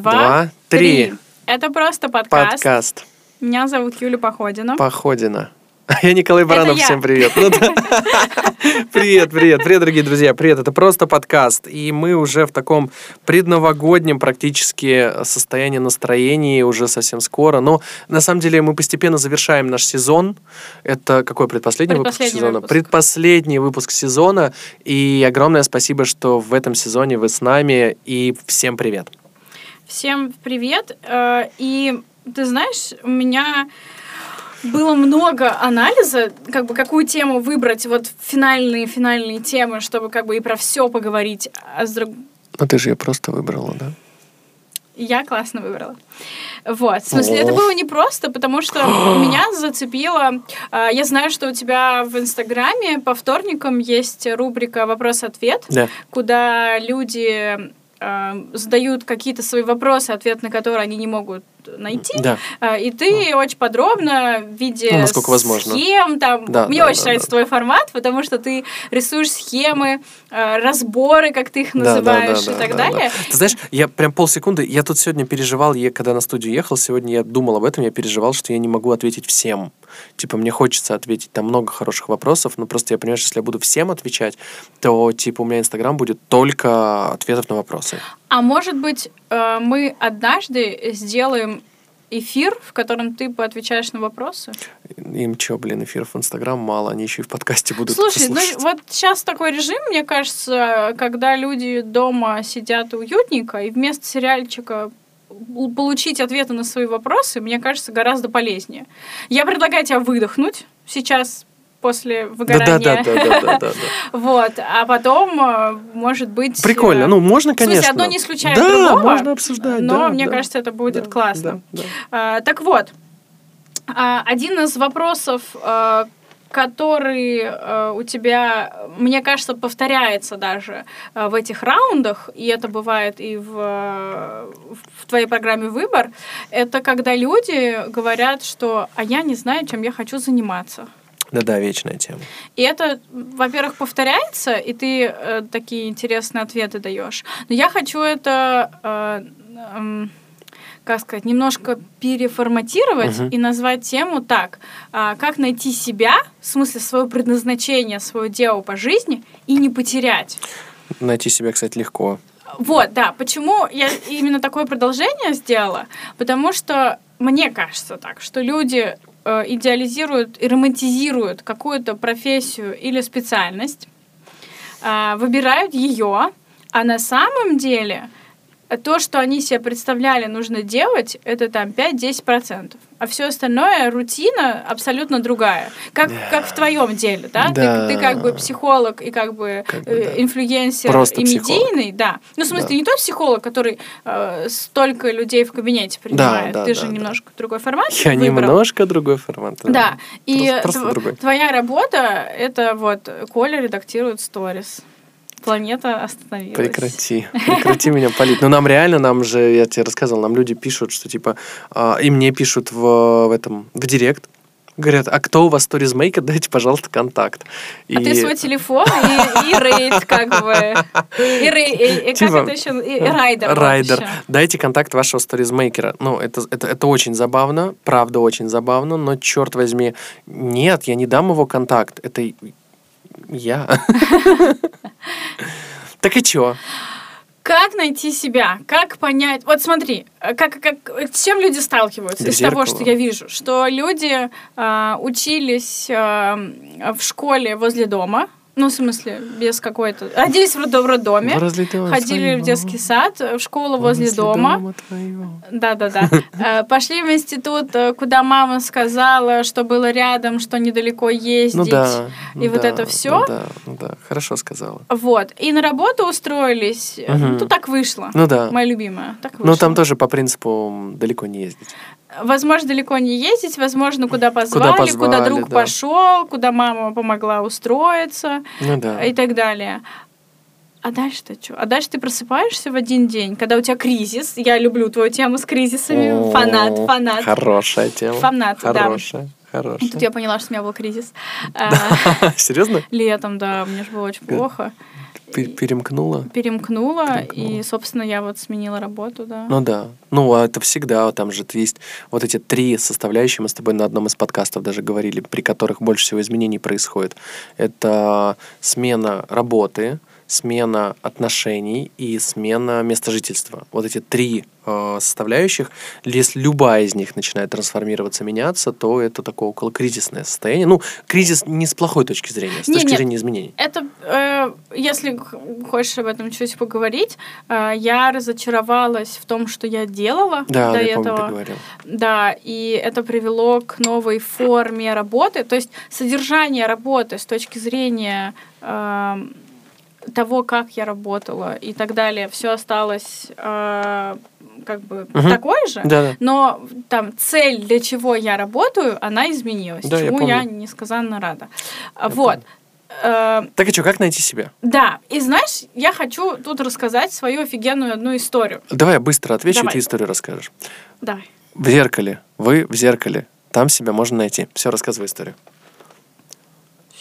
два, Два, три. Это просто подкаст. Подкаст. Меня зовут Юля Походина. Походина. Я Николай Баранов, я. всем привет. Ну. Привет, привет, привет, дорогие друзья, привет. Это просто подкаст, и мы уже в таком предновогоднем практически состоянии настроения уже совсем скоро. Но на самом деле мы постепенно завершаем наш сезон. Это какой предпоследний, выпуск Предпоследний сезона? выпуск. Предпоследний выпуск сезона. И огромное спасибо, что в этом сезоне вы с нами. И всем привет. Всем привет. Э, И ты знаешь, у меня было много анализа, как бы какую тему выбрать, вот финальные финальные темы, чтобы как бы и про все поговорить. А с друг... Ну ты же ее просто выбрала, да? Я классно выбрала. Вот. В смысле, О. это было непросто, потому что меня зацепило... а, Я знаю, что у тебя в Инстаграме по вторникам есть рубрика «Вопрос-ответ», Да. куда люди а, задают какие-то свои вопросы, ответ на которые они не могут найти. Да. А, И ты очень подробно в виде Ну, насколько возможно. схем, там, Да, мне да, очень да, нравится да. твой формат, потому что ты рисуешь схемы, а, разборы, как ты их Да, да, называешь, да, и да, так да, далее. да. Ты знаешь, я прям полсекунды, я тут сегодня переживал, я когда на студию ехал, сегодня я думал об этом, я переживал, что я не могу ответить всем. Типа, мне хочется ответить, там много хороших вопросов, но просто я понимаю, что если я буду всем отвечать, то, типа, у меня Инстаграм будет только ответов на вопросы. А может быть, э, мы однажды сделаем эфир, в котором ты поотвечаешь на вопросы? Им что, блин, эфиров в Инстаграм мало, они еще и в подкасте будут Слушай, ну вот сейчас такой режим, мне кажется, когда люди дома сидят уютненько, и вместо сериальчика получить ответы на свои вопросы, мне кажется, гораздо полезнее. Я предлагаю тебя выдохнуть сейчас после выгорания. Да-да-да-да-да-да. Вот, а потом, э, может быть... Прикольно, э, ну, можно, В смысле, конечно. одно не исключает да, другого, можно обсуждать, но да, мне да. кажется, это будет Да, классно. да, да. А, так вот, а, один из вопросов, который у тебя, мне кажется, повторяется даже в этих раундах, и это бывает и в, в твоей программе «Выбор», это когда люди говорят, что «а я не знаю, чем я хочу заниматься». Да-да, вечная тема. И это, во-первых, повторяется, и ты э, такие интересные ответы даешь. Но я хочу это, э, эм, как сказать, немножко переформатировать Мгм. и назвать тему так: а, как найти себя, в смысле свое предназначение, свое дело по жизни и не потерять. Найти себя, кстати, легко. Вот, да. Почему я именно такое продолжение сделала? Потому что мне кажется так, что люди э, идеализируют и романтизируют какую-то профессию или специальность, э, выбирают ее, а на самом деле то, что они себе представляли нужно делать, это там 5-10%. А все остальное рутина абсолютно другая. Как, как в твоем деле, да? Да. Ты, ты как бы психолог и как бы, Как бы, э, да. инфлюенсер Просто и психолог. медийный, да. Ну, в смысле, Да. не тот психолог, который э, столько людей в кабинете принимает. да, Ты да, же да. немножко другой формат Я выбрал. немножко другой формат. Да, и Просто- просто тв- другой. твоя работа это вот Коля редактирует сторис. Планета остановилась. Прекрати, прекрати меня палить. Ну, нам реально, нам же, я тебе рассказывал, нам люди пишут, что типа, а, и мне пишут в, в этом, в direct, говорят, а кто у вас stories maker, дайте, пожалуйста, контакт. А ты свой телефон и, и рейд, как бы. И, рей- и- и Типа, как это еще? И, и райдер. Райдер. ещё. Дайте контакт вашего сторизмейкера. Ну, это, это, это очень забавно, правда, очень забавно, но, черт возьми, нет, я не дам его контакт. Это я. Так и чё? Как найти себя? Как понять? Вот смотри, как, как, с чем люди сталкиваются Да из того, зеркало. что я вижу? Что люди э, учились э, в школе возле дома, ну, в смысле, без какой-то... Родились в в роддоме, ходили в детский сад, в школу возле, дома. Да-да-да. Э, Пошли в институт, э, куда мама сказала, что было рядом, что недалеко ездить. Ну да. И ну вот да, это? Ну да, ну да, хорошо сказала. Вот. И на работу устроились. Мгм. Ну, так вышло. Ну да. Моя любимая. Так вышло. Ну там тоже по принципу далеко не ездить. Возможно, далеко не ездить, возможно, куда позвали, куда, позвали, друг да. пошел, куда мама помогла устроиться Ну да. и так далее. А дальше-то что? А дальше ты просыпаешься в один день, когда у тебя кризис. Я люблю твою тему с кризисами. О, фанат, фанат. Хорошая тема. Фанат, да. Хорошая, И хорошая. тут я поняла, что у меня был кризис. А, Серьезно? Летом, да, мне же было очень плохо. Пер- Перемкнула? перемкнула, Перемкнула. и, собственно, я вот сменила работу, да. Ну да. Ну, а это всегда, там же есть вот эти три составляющие, мы с тобой на одном из подкастов даже говорили, при которых больше всего изменений происходит. Это смена работы, смена отношений и смена места жительства. Вот эти три э, составляющих, если любая из них начинает трансформироваться, меняться, то это такое околокризисное состояние. Ну, кризис не с плохой точки зрения, с Не, точки нет. зрения изменений. Это, э, если хочешь об этом чуть поговорить, э, я разочаровалась в том, что я делала Да, до я помню, ты этого. Да, и это привело к новой форме работы. То есть содержание работы с точки зрения эм, того, как я работала и так далее, все осталось э, как бы Мгм. такое же. Да, да. Но там цель, для чего я работаю, она изменилась, Да, я чему я, помню. несказанно рада. А, вот. Э, Так и что, как найти себя? да, и знаешь, я хочу тут рассказать свою офигенную одну историю. Давай я быстро отвечу, и Давай. ты историю расскажешь. Давай. В зеркале. Вы в зеркале. Там себя можно найти. Все, рассказывай историю.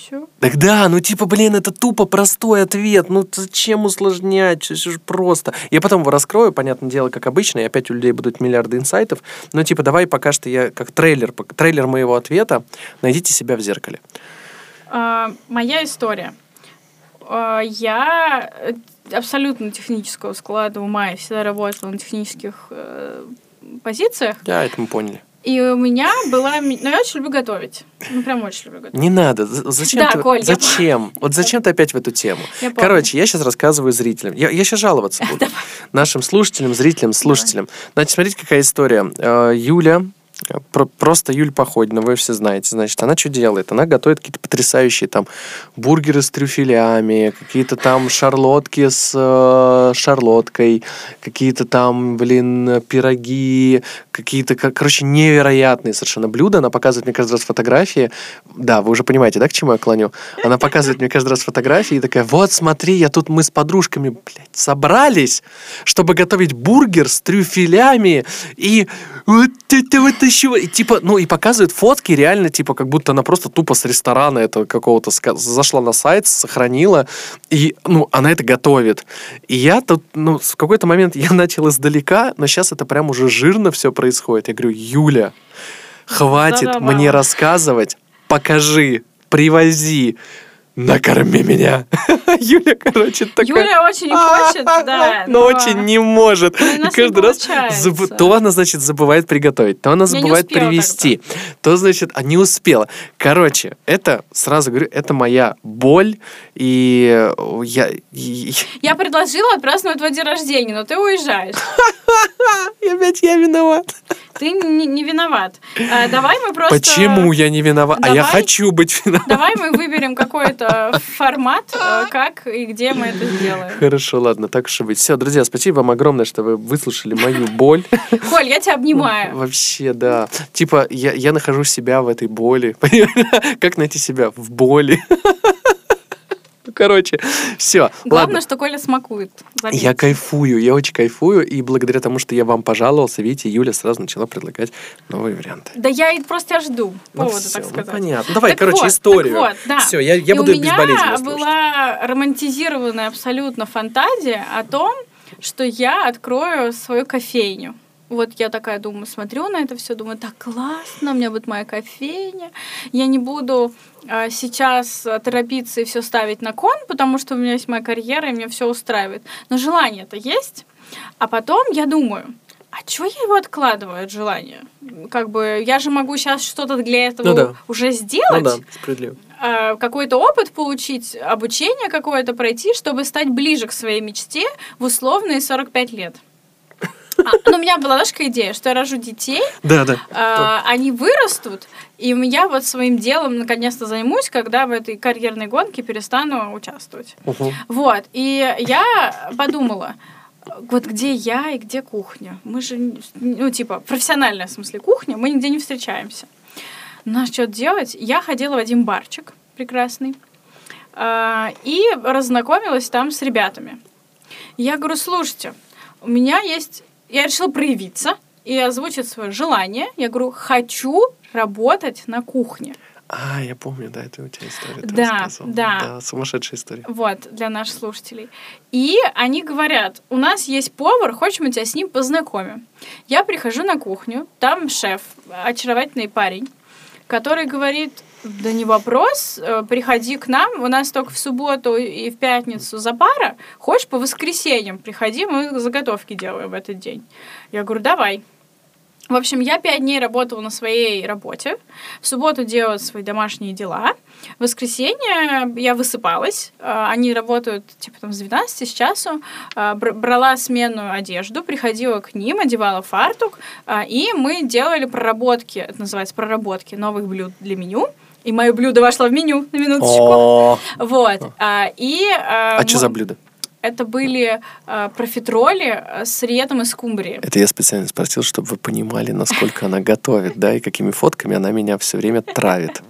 Все. Так да, ну типа, блин, это тупо простой ответ. Ну зачем усложнять? Все же просто. Я потом его раскрою, понятное дело, как обычно, и опять у людей будут миллиарды инсайтов. Но типа, давай пока что я как трейлер, трейлер моего ответа, найдите себя в зеркале. А, моя история. А, я э, абсолютно технического склада ума и всегда работала на технических э, позициях. Да, это мы поняли. И у меня была... Ну, я очень люблю готовить. Ну, прям очень люблю готовить. Не надо. Зачем Да, ты? Коль, я зачем? Вот зачем ты опять в эту тему? Я помню. Короче, я сейчас рассказываю зрителям. Я, я сейчас жаловаться буду. Нашим слушателям, зрителям, слушателям. Значит, смотрите, какая история. Э, Юля, просто Юль Походина, вы все знаете. Значит, она что делает? Она готовит какие-то потрясающие там бургеры с трюфелями, какие-то там шарлотки с э, шарлоткой, какие-то там, блин, пироги, какие-то, кор- короче, невероятные совершенно блюда. Она показывает мне каждый раз фотографии. Да, вы уже понимаете, да, к чему я клоню? Она показывает мне каждый раз фотографии и такая, вот, смотри, я тут, мы с подружками, блядь, собрались, чтобы готовить бургер с трюфелями и вот это вот И типа, ну, и показывает фотки реально, типа, как будто она просто тупо с ресторана это какого-то зашла на сайт, сохранила, и, ну, она это готовит. И я тут, ну, в какой-то момент я начал издалека, но сейчас это прям уже жирно все происходит. Я говорю, Юля, хватит Да-да, мне мама. рассказывать, покажи, привози, накорми меня. Юля, короче, такая... Юля очень хочет, да. Но очень не может. И каждый раз то она, значит, забывает приготовить, то она забывает успела привезти, то, значит, а не успела. Короче, это, сразу говорю, это моя боль, и э, я... Я предложила отпраздновать твой день рождения, но ты уезжаешь. и опять я виноват. Ты не, не виноват. А, давай мы просто... Почему я не виноват? А я Давай- хочу быть виноват. Давай мы выберем какой-то формат, э, как и где мы это сделаем. Хорошо, ладно, так уж и быть. Все, друзья, спасибо вам огромное, что вы выслушали мою боль. Коль, я тебя обнимаю. Вообще, да. Типа, я, я нахожу себя в этой боли. Как найти себя в боли? Короче, все. Главное, Ладно. что Коля смакует. Заметь. Я кайфую, я очень кайфую, и благодаря тому, что я вам пожаловался, видите, Юля сразу начала предлагать новые варианты. Да я и просто тебя жду Ну повода, всё, так ну сказать. понятно. Давай, Так короче, вот, историю. так вот, да. Все, я, я И буду у меня безболезненно была романтизированная абсолютно фантазия о том, что я открою свою кофейню. Вот я такая думаю, смотрю на это все, думаю, так классно, у меня будет моя кофейня. Я не буду а, сейчас а, торопиться и все ставить на кон, потому что у меня есть моя карьера, и мне все устраивает. Но желание-то есть. А потом я думаю, а чего я его откладываю от желания? Как бы я же могу сейчас что-то для этого Ну да. уже Ну сделать да, справедливо. э, какой-то опыт получить, обучение какое-то пройти, чтобы стать ближе к своей мечте в условные 45 лет. А, ну, у меня была, знаешь, какая идея, что я рожу детей, Да, да. а, они вырастут, и я вот своим делом наконец-то займусь, когда в этой карьерной гонке перестану участвовать. Мгм. Вот, и я подумала, вот где я и где кухня? Мы же, ну, типа, профессиональная, в смысле, кухня, мы нигде не встречаемся. Ну, а что делать? Я ходила в один барчик прекрасный а, и разнакомилась там с ребятами. Я говорю, слушайте, у меня есть... Я решила проявиться и озвучить свое желание. Я говорю, хочу работать на кухне. А, я помню, да, это у тебя история. ты Да, да. Да, сумасшедшая история. Вот, для наших слушателей. И они говорят, у нас есть повар, хочешь мы тебя с ним познакомим. Я прихожу на кухню, там шеф, очаровательный парень, который говорит, да не вопрос, э, приходи к нам, у нас только в субботу и в пятницу за пара, хочешь по воскресеньям приходи, мы заготовки делаем в этот день. Я говорю, давай. В общем, я пять дней работала на своей работе. В субботу делала свои домашние дела. В воскресенье я высыпалась. А, Они работают типа там с 12 с часу. Бр- Брала сменную одежду, приходила к ним, одевала фартук. И мы делали проработки, это называется проработки новых блюд для меню. И мое блюдо вошло в меню, на минуточку. Вот. А, И... А что мы- за блюдо? Это были а, профитроли с риетом и скумбрией. Это я специально спросил, чтобы вы понимали, насколько она готовит, да, и какими фотками она меня все время травит.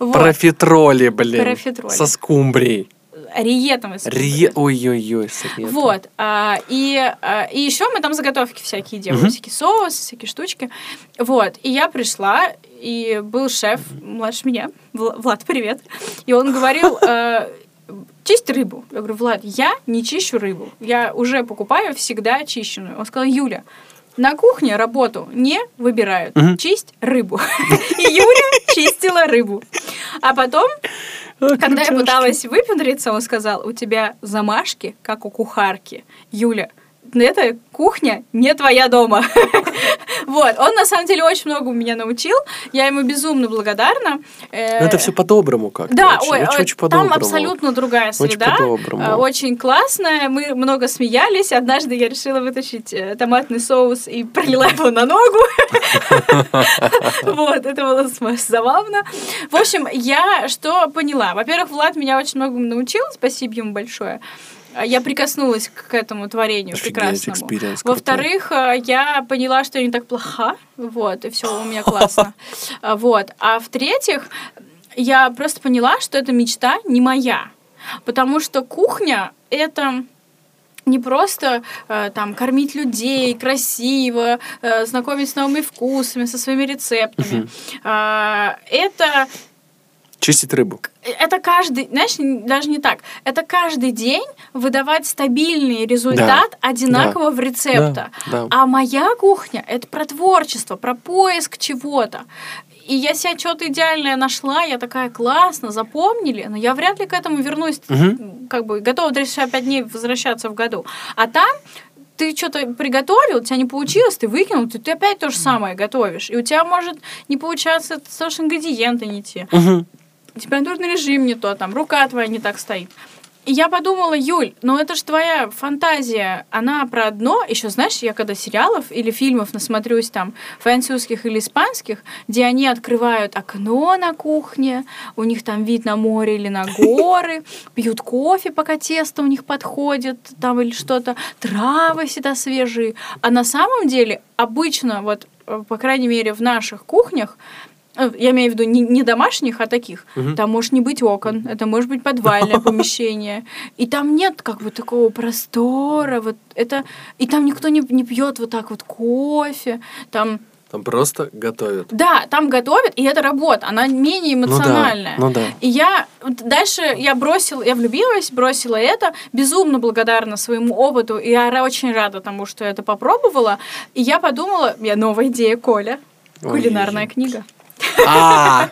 Вот. Профитроли, блин. Профитроли. Со скумбрией. Риетом и скумбрией. Ре... Ой-ой-ой. Вот. а, и, а, и еще мы там заготовки всякие делаем, Мгм. всякие соусы, всякие штучки. Вот. И я пришла, и был шеф младше меня, Вла- Влад, привет. И он говорил, э, чисть рыбу. Я говорю, Влад, я не чищу рыбу. Я уже покупаю всегда очищенную. Он сказал, Юля, на кухне работу не выбирают. Мгм. Чисть рыбу. И Юля чистила рыбу. А потом когда я пыталась выпендриться, он сказал, у тебя замашки, как у кухарки. Юля, эта кухня не твоя дома. Вот, он на самом деле очень много у меня научил, я ему безумно благодарна. Э, Ну, это все по-доброму как-то. Да, очень, ой, очень, очень по-доброму. там абсолютно другая Очень среда. по-доброму. э, Очень классная. Мы много смеялись. Однажды я решила вытащить э, томатный соус и пролила его на ногу. Вот, это было забавно. В общем, я что поняла? Во-первых, Влад меня очень многому научил, спасибо ему большое. А Я прикоснулась к этому творению Офигеть, прекрасному. Во-вторых, э, я поняла, что я не так плоха, вот, и все у меня классно. А, Вот. А в-третьих, я просто поняла, что эта мечта не моя. Потому что кухня — это не просто э, там кормить людей красиво, э, знакомить с новыми вкусами, со своими рецептами. А, это Чистить рыбу. это каждый, знаешь, даже не так. Это каждый день выдавать стабильный результат одинакового в рецепта. Да, да. А моя кухня это про творчество, про поиск чего-то. И я себя что-то идеальное нашла, я такая классно, запомнили, но я вряд ли к этому вернусь, Мгм. как бы готова 365 дней возвращаться в году. А там ты что-то приготовил, у тебя не получилось, ты выкинул, ты, ты опять то же самое готовишь. И у тебя может не получаться, потому что ингредиенты не те Мгм. Температурный режим не то, там рука твоя не так стоит. И я подумала, Юль, ну это же твоя фантазия, она про одно. Еще знаешь, я когда сериалов или фильмов насмотрюсь там французских или испанских, где они открывают окно на кухне, у них там вид на море или на горы, пьют кофе, пока тесто у них подходит, там или что-то, травы всегда свежие. А на самом деле обычно, вот, э, по крайней мере, в наших кухнях, я имею в виду не, не домашних, а таких. Мгм. Там может не быть окон, это может быть подвальное помещение. И там нет как бы такого простора. Вот это... И там никто не, не пьет вот так вот кофе. Там... Там просто готовят. Да, там готовят, и это работа, она менее Ну да, эмоциональная. ну да. И я дальше я бросила, я влюбилась, бросила это, безумно благодарна своему опыту, и я очень рада тому, что я это попробовала. И я подумала, меня новая идея, Коля, кулинарная ой, книга. А?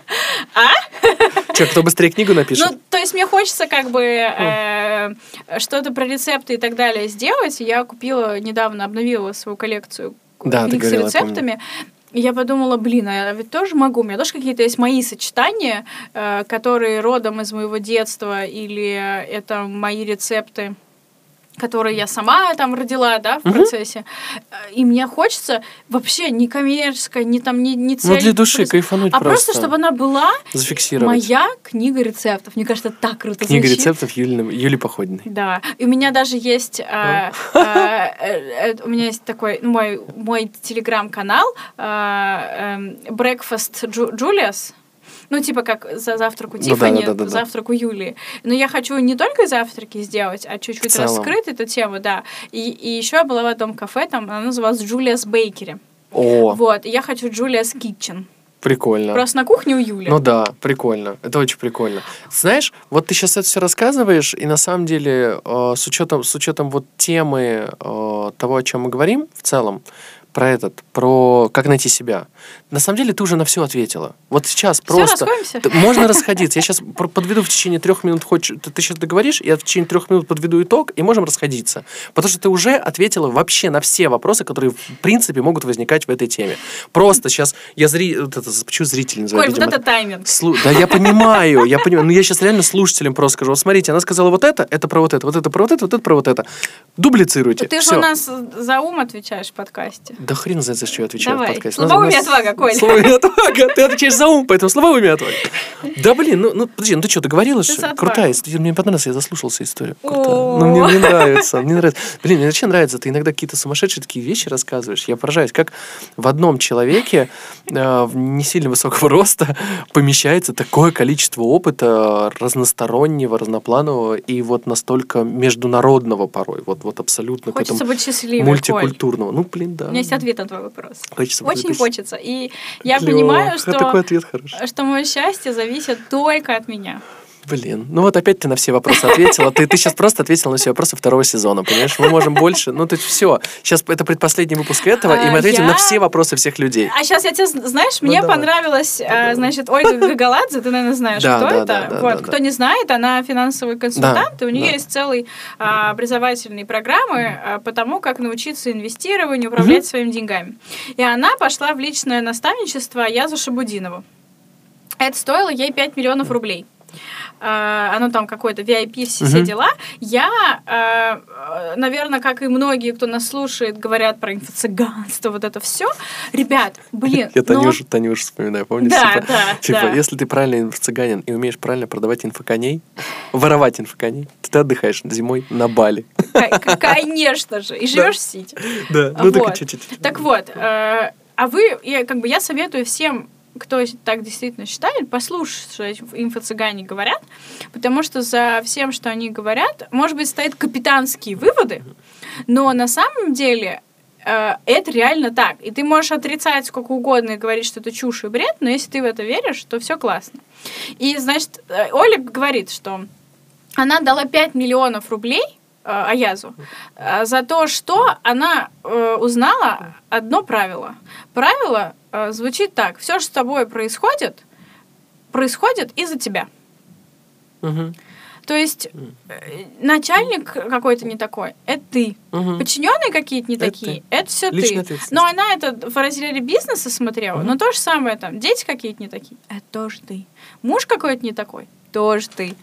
Че, кто быстрее книгу напишет? Ну, то есть мне хочется как бы э, что-то про рецепты и так далее сделать. Я купила недавно, обновила свою коллекцию Да, книг с говорила, помню. рецептами. И я подумала, блин, а я ведь тоже могу. У меня тоже какие-то есть мои сочетания, э, которые родом из моего детства, или это мои рецепты которые я сама там родила, да, в Мгм. процессе. Э, И мне хочется вообще не коммерческая, не там, не, не Ну, цель, для души, просто- кайфануть а просто, просто. чтобы она была Зафиксировать. моя книга рецептов. Мне кажется, так круто Книга звучит. рецептов Юли, Юли Походиной. Да, и у меня даже есть, а, а, э, э, у меня есть такой, ну, мой, мой телеграм-канал а, эм, Breakfast Ju- Julius, ну, типа как за завтрак у Ну Тиффани, да, да, да, да. завтрак у Юлии. Но я хочу не только завтраки сделать, а чуть-чуть раскрыть эту тему, да. И, и еще я была в одном кафе, там она называлась Julius Bakery. О, Вот, я хочу Julius Kitchen. Прикольно. Просто на кухне у Юли. Ну да, прикольно. Это очень прикольно. Знаешь, вот ты сейчас это все рассказываешь, и на самом деле э, с учетом с учетом вот темы э, того, о чем мы говорим в целом, про этот, про как найти себя. На самом деле ты уже на все ответила. Вот сейчас просто? Т- можно расходиться. Я сейчас подведу в течение трех минут. Хочешь, ты, сейчас договоришь, я в течение трех минут подведу итог, и можем расходиться. Потому что ты уже ответила вообще на все вопросы, которые в принципе могут возникать в этой теме. Просто сейчас я зри... почему зритель называю? Коль, вот это тайминг. Слу- Да, я понимаю, я понимаю. Но я сейчас реально слушателям просто скажу. Вот смотрите, она сказала вот это, это про вот это, вот это про вот это, вот это про вот это. Дублицируйте. Ты же у нас за ум отвечаешь в подкасте. Да хрен знает, за что я отвечаю Давай. в подкасте. Нас- нас- отвага, Коль. Слабоумие отвага. Ты отвечаешь за ум, поэтому слабоумие отвага. Да блин, ну, ну подожди, ну ты что, договорилась? Ты. Крутая история. Мне понравилась, я заслушался историю. Ну мне, мне нравится, мне нравится. Блин, мне вообще нравится, ты иногда какие-то сумасшедшие такие вещи рассказываешь. Я поражаюсь, как в одном человеке э, не сильно высокого роста помещается такое количество опыта разностороннего, разнопланового и вот настолько международного порой. Вот, вот абсолютно к Хочется этому быть счастливой, Коль. мультикультурного. Ну, блин, да. У меня есть ответ на твой вопрос. Хочется Очень хочется. И я Клёво. понимаю, А Такой что, ответ хороший. что мое счастье зависит только от меня. Блин, ну вот опять ты на все вопросы ответила. Ты, ты сейчас просто ответила на все вопросы второго сезона, понимаешь? Мы можем больше. Ну, то есть все. Сейчас это предпоследний выпуск этого, и мы А, ответим я- на все вопросы всех людей. А сейчас я тебе, знаешь, Ну, мне давай. понравилась, а, значит, Ольга Гагаладзе, ты, наверное, знаешь, Да, кто да, это. да, вот, кто не знает, она финансовый консультант, и у нее есть целый а, образовательные программы а, по тому, как научиться инвестированию, управлять своими деньгами. И она пошла в личное наставничество Язу Шабудинову. Это стоило ей 5 миллионов рублей. А, оно там какое-то VIP, все, все дела. Я, наверное, как и многие, кто нас слушает, говорят про инфо-цыганство, вот это все. Ребят, блин, Я ну, Танюшу, Танюшу вспоминаю, помнишь? Да, типа, да, типа, да. если ты правильный инфо-цыганин и умеешь правильно продавать инфоконей, воровать инфоконей, то ты отдыхаешь зимой на Бали. Конечно же. И живешь в Сити. Да, ну так чуть-чуть. Так вот, э, а вы, я, как бы, я советую всем, кто так действительно считает, послушать, что эти инфо-цыгане говорят, потому что за всем, что они говорят, может быть, стоят капитанские выводы, но на самом деле э, это реально так. И ты можешь отрицать сколько угодно и говорить, что это чушь и бред, но если ты в это веришь, то все классно. И, значит, э, Оля говорит, что она дала 5 миллионов рублей Аязу э, за то, что она э, узнала одно правило. Правило э, звучит так. Все, что с тобой происходит, происходит из-за тебя. То есть э, начальник какой-то не такой, это ты. мгм. Подчиненные какие-то не Это такие, это все Личная ты. Но она это в разделе бизнеса смотрела, Мгм. но то же самое там, дети какие-то не такие, это тоже ты. Муж какой-то не такой, тоже ты.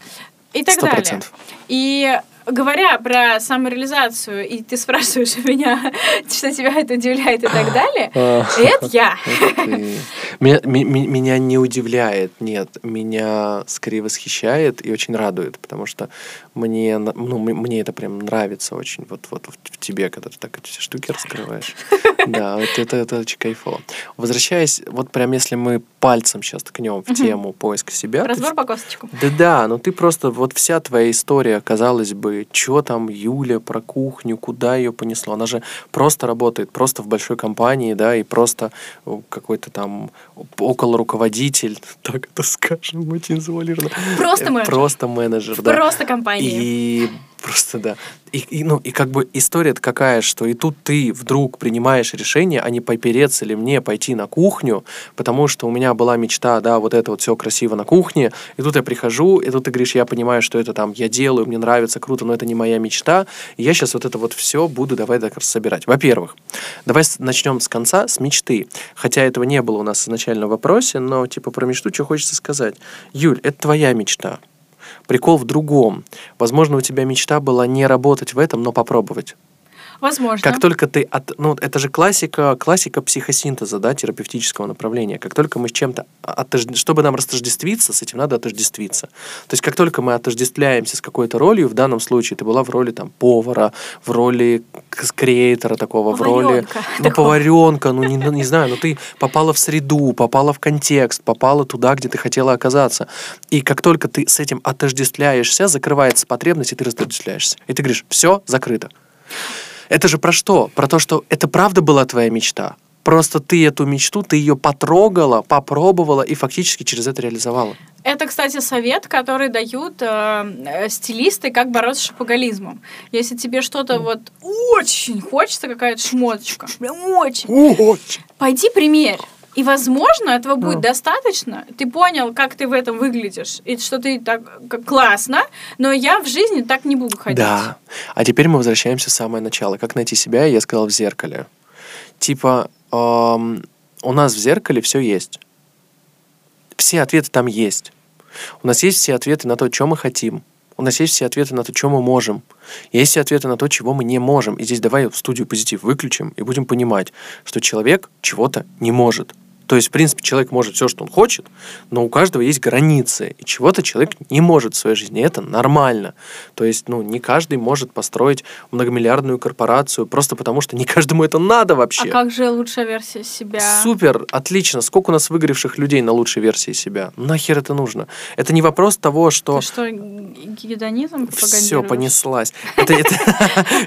И так Сто далее. процентов. И говоря про самореализацию, и ты спрашиваешь у меня, что тебя это удивляет и так далее, А. это я. Меня не удивляет, нет, меня скорее восхищает и очень радует, потому что мне, ну, мне это прям нравится очень, вот, вот в тебе, когда ты так эти все штуки раскрываешь. Да, вот это, это очень кайфово. Возвращаясь, вот прям если мы пальцем сейчас ткнем в тему поиска себя, Разбор по косточкам. да-да, но ты просто, вот вся твоя история, казалось бы, что там Юля про кухню, куда ее понесло, она же просто работает, просто в большой компании, да, и просто какой-то там около руководитель, так это скажем, очень завуалировано. Просто Э, менеджер. Просто менеджер, да. Просто компания. И просто да. И, и, ну, и как бы история какая, что и тут ты вдруг принимаешь решение, а не попереться ли мне пойти на кухню, потому что у меня была мечта, да, вот это вот все красиво на кухне, и тут я прихожу, и тут ты говоришь, я понимаю, что это там я делаю, мне нравится, круто, но это не моя мечта, и я сейчас вот это вот все буду давай так собирать. Во-первых, давай начнем с конца, с мечты. Хотя этого не было у нас изначально в вопросе, но типа про мечту что хочется сказать. Юль, это твоя мечта. Прикол в другом. Возможно, у тебя мечта была не работать в этом, но попробовать. Возможно. Как только ты... От, ну, это же классика, классика психосинтеза, да, терапевтического направления. Как только мы с чем-то... отожд- Чтобы нам растождествиться, с этим надо отождествиться. То есть как только мы отождествляемся с какой-то ролью, в данном случае ты была в роли там повара, в роли креатора такого, в роли... Ну, такого. поваренка, ну, не, ну, не знаю, но ты попала в среду, попала в контекст, попала туда, где ты хотела оказаться. И как только ты с этим отождествляешься, закрывается потребность, и ты разотождествляешься. И ты говоришь, все, закрыто. Это же про что? Про то, что это правда была твоя мечта. Просто ты эту мечту, ты ее потрогала, попробовала и фактически через это реализовала. Это, кстати, совет, который дают э, стилисты, как бороться с шапоголизмом. Если тебе что-то вот очень хочется, какая-то шмоточка, прям очень, Очень. пойди примерь. И, возможно, этого будет Ну. достаточно. Ты понял, как ты в этом выглядишь, и что ты так как классно, но я в жизни так не буду ходить. Да. А теперь мы возвращаемся в самое начало. Как найти себя, я сказал в зеркале. Типа, эм, у нас в зеркале все есть. Все ответы там есть. У нас есть все ответы на то, что мы хотим. У нас есть все ответы на то, что мы можем. Есть все ответы на то, чего мы не можем. И здесь давай студию позитив выключим и будем понимать, что человек чего-то не может. То есть, в принципе, человек может все, что он хочет, но у каждого есть границы, и чего-то человек не может в своей жизни. Это нормально. То есть, ну, не каждый может построить многомиллиардную корпорацию просто потому, что не каждому это надо вообще. А как же лучшая версия себя? Супер, отлично. Сколько у нас выгоревших людей на лучшей версии себя? Нахер это нужно? Это не вопрос того, что... Ты что, гедонизм Все, понеслась.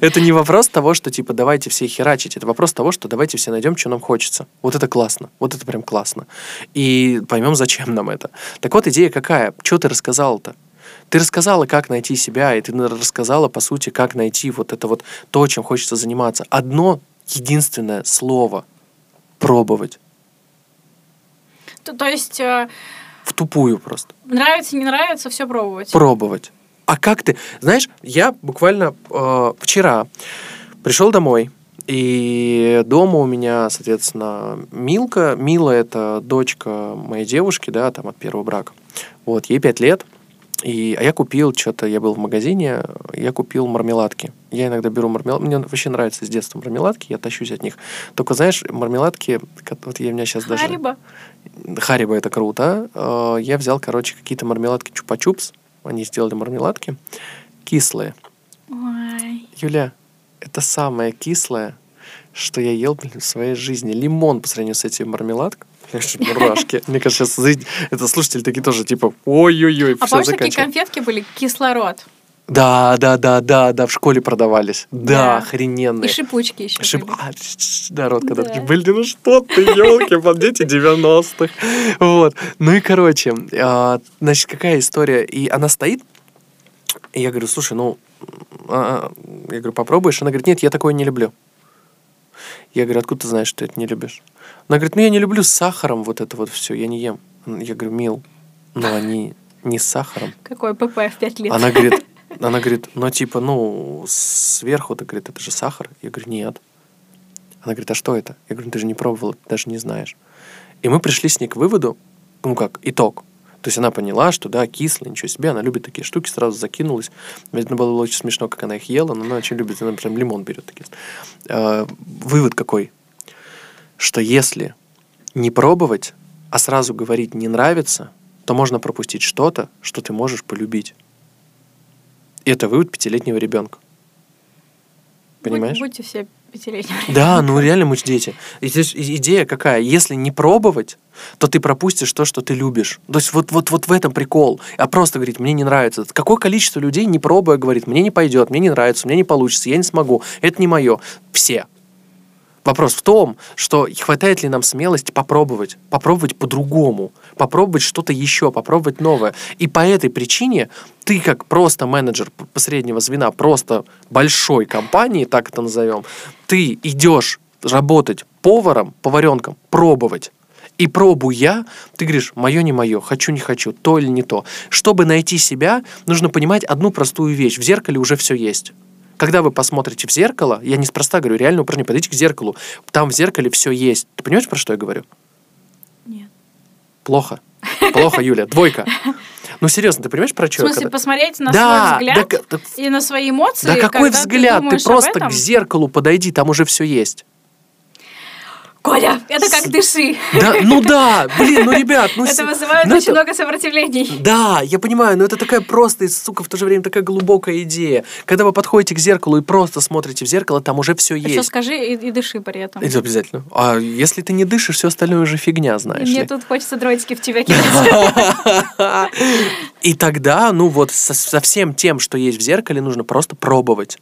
Это не вопрос того, что типа давайте все херачить. Это вопрос того, что давайте все найдем, что нам хочется. Вот это классно. Вот это прям классно. И поймем, зачем нам это. Так вот, идея какая? Что ты рассказала-то? Ты рассказала, как найти себя, и ты рассказала, по сути, как найти вот это вот то, чем хочется заниматься. Одно единственное слово — пробовать. То, то есть э, В тупую просто. нравится, не нравится, все пробовать. пробовать. А как ты? Знаешь, я буквально э, вчера пришел домой, и дома у меня, соответственно, Милка. Мила — это дочка моей девушки, да, там от первого брака. Вот, ей пять лет. И, а я купил что-то, я был в магазине, я купил мармеладки. Я иногда беру мармеладки. Мне вообще нравится с детства мармеладки, я тащусь от них. Только, знаешь, мармеладки, вот я у меня сейчас даже... Хариба. Хариба это круто. Э, Я взял, короче, какие-то мармеладки Чупа-Чупс. Они сделали мармеладки. Кислые. Ой. Юля, это самое кислое, что я ел блин, в своей жизни. Лимон по сравнению с этими мармеладками. Аж Мурашки. Мне кажется, сейчас это слушатели такие тоже типа ой-ой-ой, А помнишь, такие конфетки были? Кислород. Да, да, да, да, да, в школе продавались. Да, Да. охрененные. И шипучки еще Шип- были. а, ш- народ, когда Да. блин, ну что ты, елки, дети 90-х. Вот. Ну и, короче, а, значит, какая история? И она стоит, и я говорю, слушай, ну, а, я говорю, попробуешь? Она говорит, нет, я такое не люблю. Я говорю, откуда ты знаешь, что ты это не любишь? Она говорит, ну я не люблю с сахаром вот это вот все, я не ем. Я говорю, мил, но они не с сахаром. Какой ПП в 5 лет. Она говорит, она говорит, ну типа, ну сверху, ты говорит, это же сахар. Я говорю, нет. Она говорит, а что это? Я говорю, «Ну, ты же не пробовала, ты даже не знаешь. И мы пришли с ней к выводу, ну как, итог. То есть она поняла, что да, кисло, ничего себе, она любит такие штуки, сразу закинулась. Это было очень смешно, как она их ела, но она очень любит, она прям лимон берет такие. Э, вывод какой? Что если не пробовать, а сразу говорить не нравится, то можно пропустить что-то, что ты можешь полюбить. И это вывод пятилетнего ребенка. Будь- Понимаешь? Будьте все пятилетними. Да, ну реально мы же дети. Идея какая? Если не пробовать, то ты пропустишь то, что ты любишь. То есть вот, вот, вот в этом прикол. А просто говорить, мне не нравится. Какое количество людей, не пробуя, говорит, мне не пойдет, мне не нравится, мне не получится, я не смогу, это не мое. Все. Вопрос в том, что хватает ли нам смелости попробовать, попробовать по-другому, попробовать что-то еще, попробовать новое. И по этой причине ты как просто менеджер п- среднего звена, просто большой компании, так это назовем, ты идешь работать поваром, поваренком, пробовать. И пробуя, ты говоришь, мое не мое, хочу не хочу, то или не то. Чтобы найти себя, нужно понимать одну простую вещь. В зеркале уже все есть. Когда вы посмотрите в зеркало, я неспроста говорю, реально упражнение, подойдите к зеркалу, там в зеркале все есть. Ты понимаешь, про что я говорю? Нет. Плохо. Плохо, Юля. Двойка. Ну, серьезно, ты понимаешь, про В что я? смысле, когда- посмотреть на Да, свой взгляд да, и на свои эмоции. да какой взгляд? Ты, об просто к зеркалу подойди, там уже все есть. Коля, это как дыши. Да, ну да, блин, ну, ребят, ну... Это вызывает ну, очень это- много сопротивлений. Да, я понимаю, но это такая простая, сука, в то же время такая глубокая идея. Когда вы подходите к зеркалу и просто смотрите в зеркало, там уже все Еще есть. скажи и, и дыши при этом. Это обязательно. А если ты не дышишь, все остальное уже фигня, знаешь мне ли. тут хочется дротики в тебя кинуть. И тогда, ну вот, со, со всем тем, что есть в зеркале, нужно просто пробовать.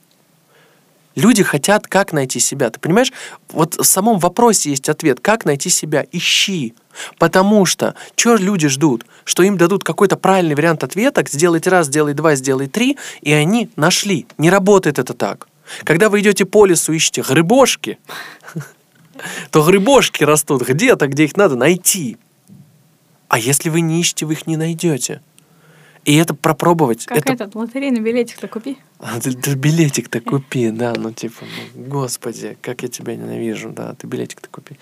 Люди хотят, как найти себя. Ты понимаешь, вот в самом вопросе есть ответ, как найти себя. Ищи. Потому что, что люди ждут? Что им дадут какой-то правильный вариант ответа, сделайте раз, сделай два, сделай три, и они нашли. Не работает это так. Когда вы идете по лесу, ищете грибошки, то грибошки растут где-то, где их надо найти. А если вы не ищете, вы их не найдете. И это пропробовать. Как это... этот лотерейный билетик-то купи. А, ты, билетик-то купи, да, ну типа, ну, господи, как я тебя ненавижу, да, ты билетик-то купи.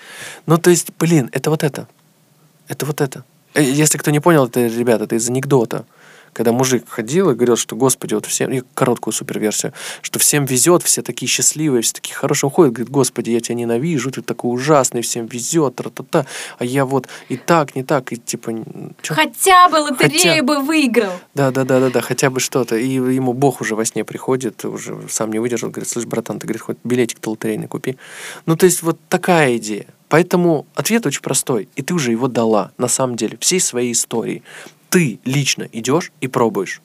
Ну, то есть, блин, это вот это. Это вот это. Э, Если кто не понял, это, ребята, это из анекдота. Когда мужик ходил и говорил, что, господи, вот всем, и короткую суперверсию, что всем везет, все такие счастливые, все такие хорошие уходят, говорит, господи, я тебя ненавижу, ты такой ужасный, всем везет, тра-та-та, а я вот и так, не так, и типа... чё? Хотя бы лотерею Хотя- бы выиграл. Да, да, да, да, да, хотя бы что-то. И ему Бог уже во сне приходит, уже сам не выдержал, говорит, слышь, братан, ты, говорит, хоть билетик-то лотерейный купи. Ну, то есть вот такая идея. Поэтому ответ очень простой, и ты уже его дала, на самом деле, всей своей истории. Ты лично идешь и пробуешь.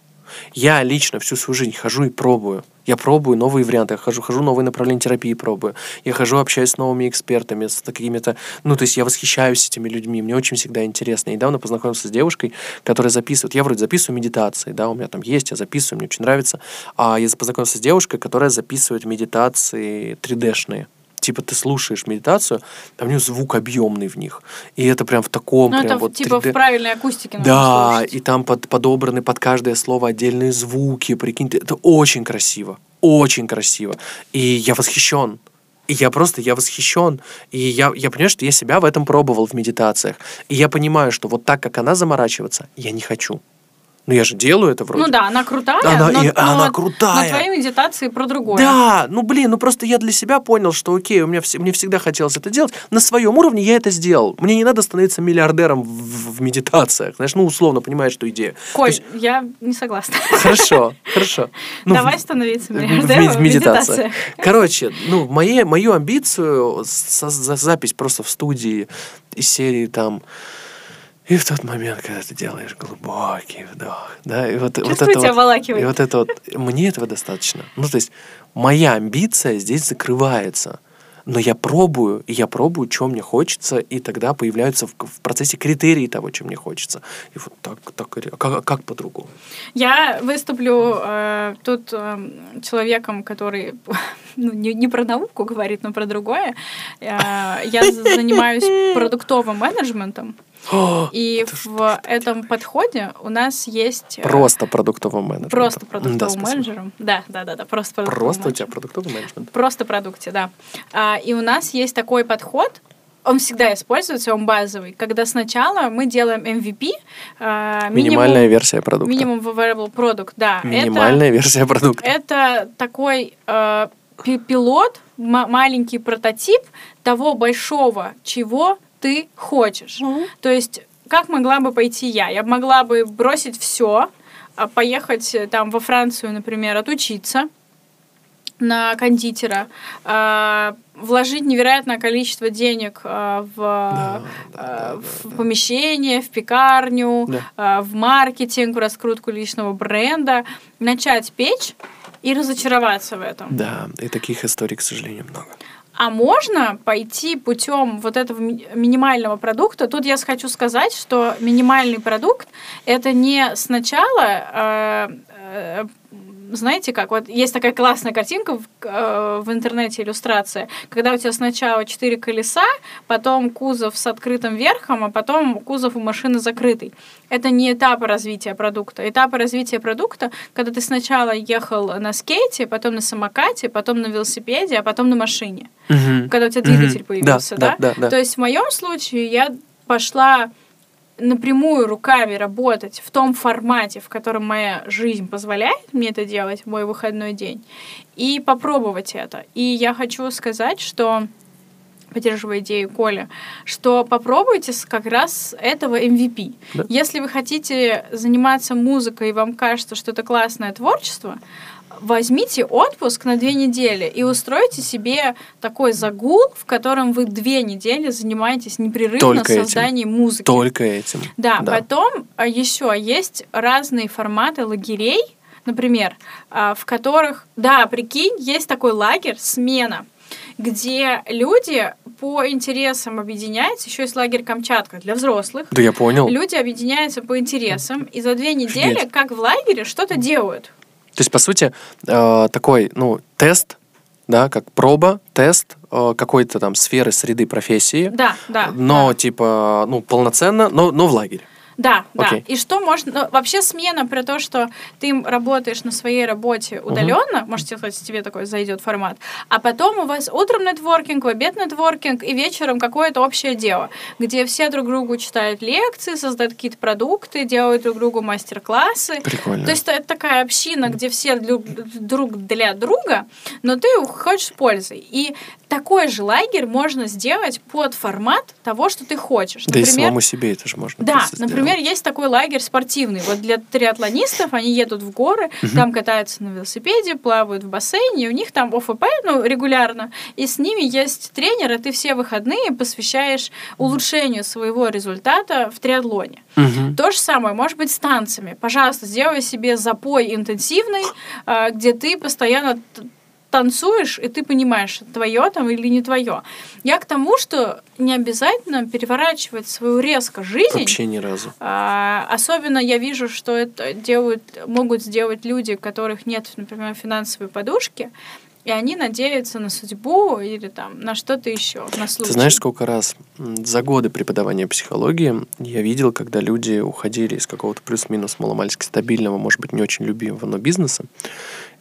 Я лично всю свою жизнь хожу и пробую. Я пробую новые варианты, я хожу, хожу новые направления терапии, пробую. Я хожу, общаюсь с новыми экспертами, с какими-то... Ну, то есть я восхищаюсь этими людьми, мне очень всегда интересно. И недавно познакомился с девушкой, которая записывает... Я вроде записываю медитации, да, у меня там есть, я записываю, мне очень нравится. А я познакомился с девушкой, которая записывает медитации 3D-шные. Типа ты слушаешь медитацию, а у нее звук объемный в них. И это прям в таком Ну, прям это вот типа 3D. в правильной акустике надо Да, слушать. и там под, подобраны под каждое слово отдельные звуки, прикинь, ты- это очень красиво, очень красиво. И я восхищен. И я просто, я восхищен. И я, я понимаю, что я себя в этом пробовал в медитациях. И я понимаю, что вот так, как она заморачиваться, я не хочу. Ну, я же делаю это вроде. Ну да, она крутая, Она- но, и она но- крутая. но твои медитации про другое. Да, ну блин, ну просто я для себя понял, что окей, у меня вс- мне всегда хотелось это делать. На своем уровне я это сделал. Мне не надо становиться миллиардером в, в медитациях. Знаешь, ну условно понимаешь, что идея. Коль, есть- я не согласна. Хорошо, хорошо. Ну, Давай в- становиться в, в миллиардером мед- в медитациях. Короче, ну, моей, мою амбицию за запись просто в студии из серии там и в тот момент, когда ты делаешь глубокий вдох, да, и вот, вот это тебя вот, и вот это вот, мне этого достаточно. Ну, то есть, моя амбиция здесь закрывается. Но я пробую, и я пробую, что мне хочется, и тогда появляются в, в процессе критерии того, что мне хочется. И вот так, так, как, а как по-другому? Я выступлю э, тут э, человеком, который ну, не, не про науку говорит, но про другое. Э, я занимаюсь продуктовым менеджментом, О, и это в этом подходе у нас есть... э, Просто продуктовым менеджером. Просто Да, продуктовым спасибо. менеджером. Да, да, да, да, просто продуктовым Просто у менеджером. тебя продуктовый менеджмент. Просто продукте, да. А, и у нас есть такой подход, он всегда используется, он базовый, когда сначала мы делаем MVP, а, минимум- Минимальная версия продукта. минимум viable product, да. Минимальная версия продукта. Это, это такой э, пи- пилот, ма- маленький прототип того большого, чего ты хочешь. То есть, как могла бы пойти я? Я могла бы бросить все, поехать э, там во Францию, например, отучиться на кондитера, э, вложить невероятное количество денег э, в, Да, э, да, в да. помещение, в пекарню, Да. э, в маркетинг, в раскрутку личного бренда, начать печь и разочароваться в этом. Да, и таких историй, к сожалению, много. А можно пойти путем вот этого ми- минимального продукта. Тут я хочу сказать, что минимальный продукт это не сначала, э, э, знаете как, вот есть такая классная картинка в, э, в интернете, иллюстрация, когда у тебя сначала четыре колеса, потом кузов с открытым верхом, а потом кузов у машины закрытый. Это не этапы развития продукта. Этапы развития продукта, когда ты сначала ехал на скейте, потом на самокате, потом на велосипеде, а потом на машине Мгм. когда у тебя двигатель появился, да? Да, да, да. То есть в моем случае я пошла напрямую руками работать в том формате, в котором моя жизнь позволяет мне это делать мой выходной день, и попробовать это. И я хочу сказать, что поддерживая идею Коля, что попробуйте как раз этого MVP. Да. Если вы хотите заниматься музыкой, и вам кажется, что это классное творчество, возьмите отпуск на две недели и устройте себе такой загул, в котором вы две недели занимаетесь непрерывно Только этим. созданием музыки. Только этим. Да, потом еще есть разные форматы лагерей, например, а, в которых, да, прикинь, есть такой лагерь «Смена», где люди по интересам объединяются. Еще есть лагерь Камчатка для взрослых. Да, я понял. Люди объединяются по интересам и за две недели, Офигеть. как в лагере, что-то делают. То есть, по сути, э, такой, ну, тест, да, как проба, тест э, какой-то там сферы, среды, профессии. Да, да. Но, да. типа, ну, полноценно, но, но в лагере. Да, okay. да. И что можно... Ну, вообще смена про то, что ты работаешь на своей работе удаленно, uh-huh. можете сказать, тебе такой зайдет формат, а потом у вас утром нетворкинг, в обед нетворкинг и вечером какое-то общее дело, где все друг другу читают лекции, создают какие-то продукты, делают друг другу мастер-классы. Прикольно. То есть это такая община, где все друг для друга, но ты уходишь с пользой. И такой же лагерь можно сделать под формат того, что ты хочешь. Да например, и самому себе это же можно Да, например, есть такой лагерь спортивный. Вот для триатлонистов они едут в горы, угу. там катаются на велосипеде, плавают в бассейне, у них там ОФП, ну, регулярно, и с ними есть тренер, и ты все выходные посвящаешь улучшению своего результата в триатлоне. Угу. То же самое, может быть, с танцами. Пожалуйста, сделай себе запой интенсивный, а, где ты постоянно танцуешь, и ты понимаешь, твое там или не твое. Я к тому, что не обязательно переворачивать свою резко жизнь. Вообще ни разу. А, особенно я вижу, что это делают, могут сделать люди, у которых нет, например, финансовой подушки и они надеются на судьбу или там на что-то еще, на случай. Ты знаешь, сколько раз за годы преподавания психологии я видел, когда люди уходили из какого-то плюс-минус маломальски стабильного, может быть, не очень любимого, но бизнеса,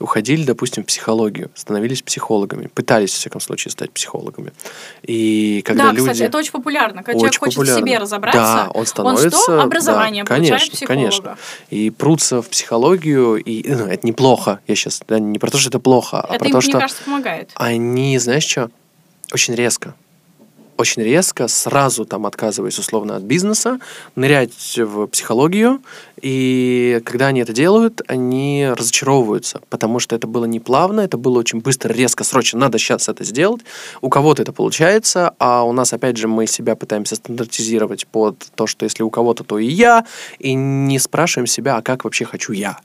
уходили, допустим, в психологию, становились психологами, пытались, в всяком случае, стать психологами. И когда да, люди... кстати, это очень популярно. Когда очень человек хочет популярно. в себе разобраться, да, он становится... Он что? Образование да, конечно, психолога. Конечно. И прутся в психологию, и ну, это неплохо. Я сейчас да, не про то, что это плохо, это а про им, то, что... мне кажется, помогает. Они, знаешь что, очень резко очень резко, сразу там отказываясь условно от бизнеса, нырять в психологию, и когда они это делают, они разочаровываются, потому что это было не плавно, это было очень быстро, резко, срочно, надо сейчас это сделать. У кого-то это получается, а у нас, опять же, мы себя пытаемся стандартизировать под то, что если у кого-то, то и я, и не спрашиваем себя, а как вообще хочу я.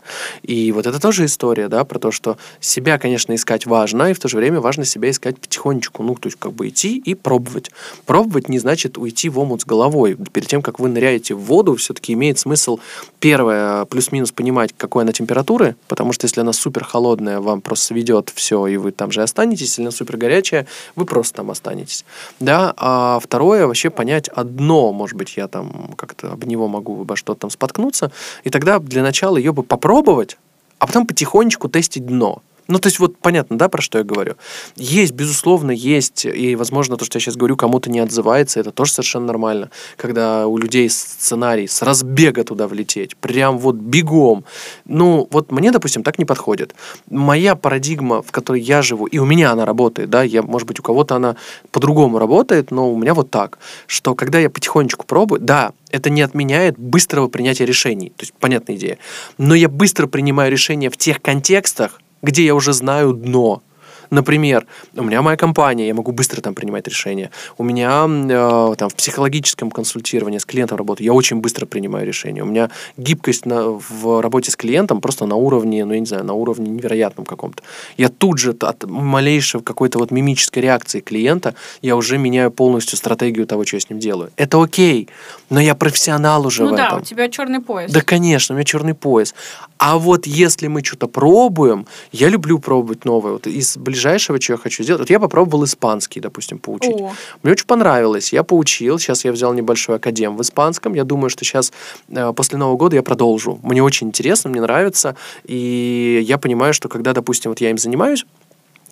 И вот это тоже история, да, про то, что себя, конечно, искать важно, и в то же время важно себя искать потихонечку, ну, то есть как бы идти и пробовать. Пробовать не значит уйти в омут с головой. Перед тем, как вы ныряете в воду, все-таки имеет смысл первое, плюс-минус понимать, какой она температуры, потому что если она супер холодная, вам просто сведет все, и вы там же останетесь, если она супер горячая, вы просто там останетесь. Да, а второе, вообще понять одно, может быть, я там как-то об него могу обо что-то там споткнуться, и тогда для начала ее бы попробовать, а потом потихонечку тестить дно. Ну, то есть вот понятно, да, про что я говорю? Есть, безусловно, есть, и, возможно, то, что я сейчас говорю, кому-то не отзывается, это тоже совершенно нормально, когда у людей сценарий с разбега туда влететь, прям вот бегом. Ну, вот мне, допустим, так не подходит. Моя парадигма, в которой я живу, и у меня она работает, да, я, может быть, у кого-то она по-другому работает, но у меня вот так, что когда я потихонечку пробую, да, это не отменяет быстрого принятия решений, то есть понятная идея, но я быстро принимаю решения в тех контекстах, где я уже знаю дно. Например, у меня моя компания, я могу быстро там принимать решения. У меня э, там в психологическом консультировании с клиентом работаю, я очень быстро принимаю решения. У меня гибкость на, в работе с клиентом просто на уровне, ну я не знаю, на уровне невероятном каком-то. Я тут же от малейшей какой-то вот мимической реакции клиента я уже меняю полностью стратегию того, что я с ним делаю. Это окей, но я профессионал уже ну в да, этом. у тебя черный пояс. Да, конечно, у меня черный пояс. А вот если мы что-то пробуем, я люблю пробовать новое. Вот из ближайшего, что я хочу сделать, вот я попробовал испанский, допустим, поучить. О. Мне очень понравилось. Я поучил, сейчас я взял небольшой академ в испанском. Я думаю, что сейчас э, после Нового года я продолжу. Мне очень интересно, мне нравится. И я понимаю, что когда, допустим, вот я им занимаюсь,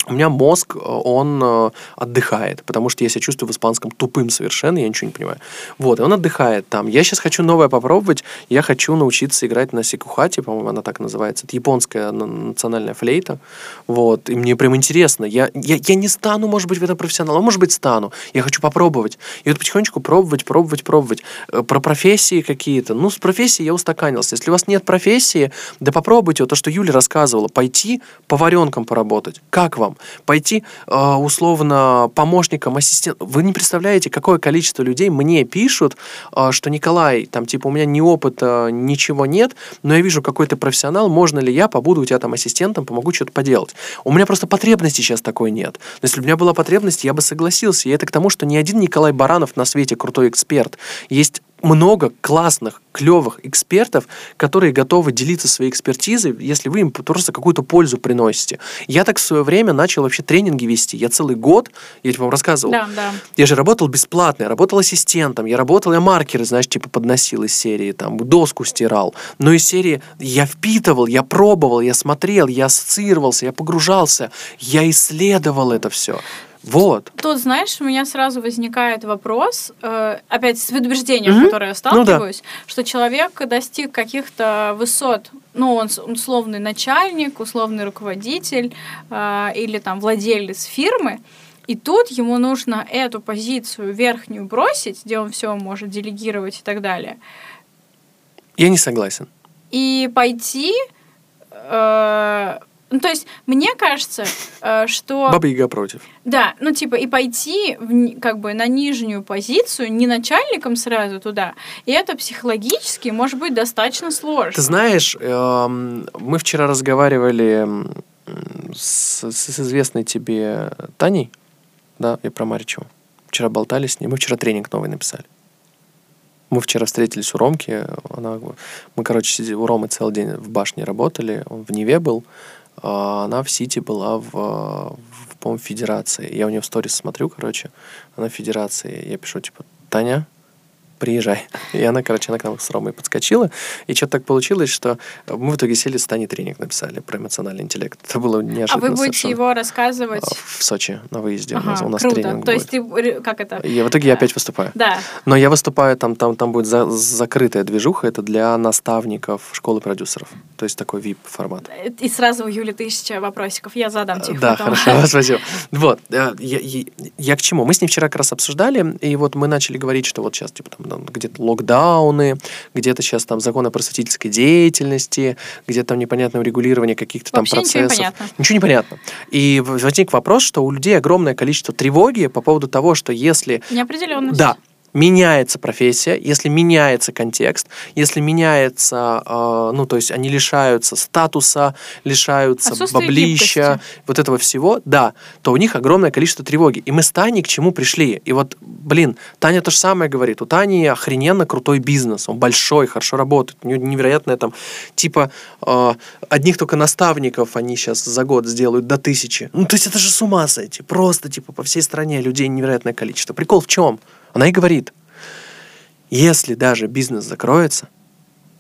у меня мозг, э, он э, отдыхает, потому что я себя чувствую в испанском тупым совершенно, я ничего не понимаю. Вот, и он отдыхает там. Я сейчас хочу новое попробовать, я хочу научиться играть на сикухате, по-моему, она так называется. Это японская национальная флейта. Вот, и мне прям интересно. Я, я, я не стану, может быть, в этом профессионалом, а может быть, стану. Я хочу попробовать. И вот потихонечку пробовать, пробовать, пробовать. Э, про профессии какие-то. Ну, с профессией я устаканился. Если у вас нет профессии, да попробуйте вот то, что Юля рассказывала, пойти поваренком поработать. Как вам? Продавцом, пойти э, условно помощником, ассистентом. Вы не представляете, какое количество людей мне пишут, э, что Николай, там типа у меня ни опыта, ничего нет, но я вижу, какой ты профессионал, можно ли я побуду у тебя там ассистентом, помогу что-то поделать. У меня просто потребности сейчас такой нет. Но если бы у меня была потребность, я бы согласился. И это к тому, что ни один Николай Баранов на свете крутой эксперт. Есть много классных, клевых экспертов, которые готовы делиться своей экспертизой, если вы им просто какую-то пользу приносите. Я так в свое время начал вообще тренинги вести. Я целый год, я тебе вам рассказывал, Да, да. я же работал бесплатно, я работал ассистентом, я работал, я маркеры, знаешь, типа подносил из серии, там, доску стирал. Но из серии я впитывал, я пробовал, я смотрел, я ассоциировался, я погружался, я исследовал это все. Вот. Тут, знаешь, у меня сразу возникает вопрос, э, опять с предубеждением, Мгм. которое я Ну да. сталкиваюсь, что человек достиг каких-то высот, ну, он условный начальник, условный руководитель э, или там владелец фирмы, и тут ему нужно эту позицию верхнюю бросить, где он все может делегировать и так далее, Я не согласен. и пойти... э, ну, то есть, мне кажется, э, что... Баба Яга против. Да, ну типа и пойти в, как бы на нижнюю позицию, не начальником сразу туда, и это психологически может быть достаточно сложно. Ты знаешь, эм, мы вчера разговаривали с, с известной тебе Таней, да, и про Маричеву. Вчера болтали с ней, мы вчера тренинг новый написали. Мы вчера встретились у Ромки, она, мы, короче, сидели, у Ромы целый день в башне работали, он в Неве был, она в Сити была в, в по-моему, Федерации. Я у нее в сторис смотрю, короче, она в Федерации. Я пишу, типа, Таня, приезжай. И она, короче, она к нам с Ромой подскочила. И что-то так получилось, что мы в итоге сели с Таней тренинг написали про эмоциональный интеллект. Это было а неожиданно вы будете совершенно. его рассказывать? А, В Сочи на выезде у Ага, нас, у нас круто. тренинг То будет. есть ты как это? И в итоге я опять выступаю. Да. Но я выступаю, там, там, там будет за- закрытая движуха, это для наставников школы продюсеров. То есть такой VIP-формат. И сразу у Юли тысяча вопросиков. Я задам тебе Да, потом. хорошо, спасибо. Вот, э, я, я- я к чему? Мы с ней вчера как раз обсуждали, и вот мы начали говорить, что вот сейчас типа там там где-то локдауны, где-то сейчас там законы о просветительской деятельности, где-то там непонятное урегулирование каких-то там Вообще ничего не процессов. понятно. Ничего не понятно. И возник вопрос, что у людей огромное количество тревоги по поводу того, что если Неопределенность. да, меняется профессия, если меняется контекст, если меняется, э, ну, то есть они лишаются статуса, лишаются баблища, гибкости. вот этого всего, да, то у них огромное количество тревоги. И мы с Таней к чему пришли? И вот, блин, Таня то же самое говорит. У Тани охрененно крутой бизнес, он большой, хорошо работает, у нее невероятное там, типа, э, одних только наставников они сейчас за год сделают до тысячи. Ну, то есть это же с ума сойти. Просто, типа, по всей стране людей невероятное количество. Прикол в чем? Она и говорит, если даже бизнес закроется,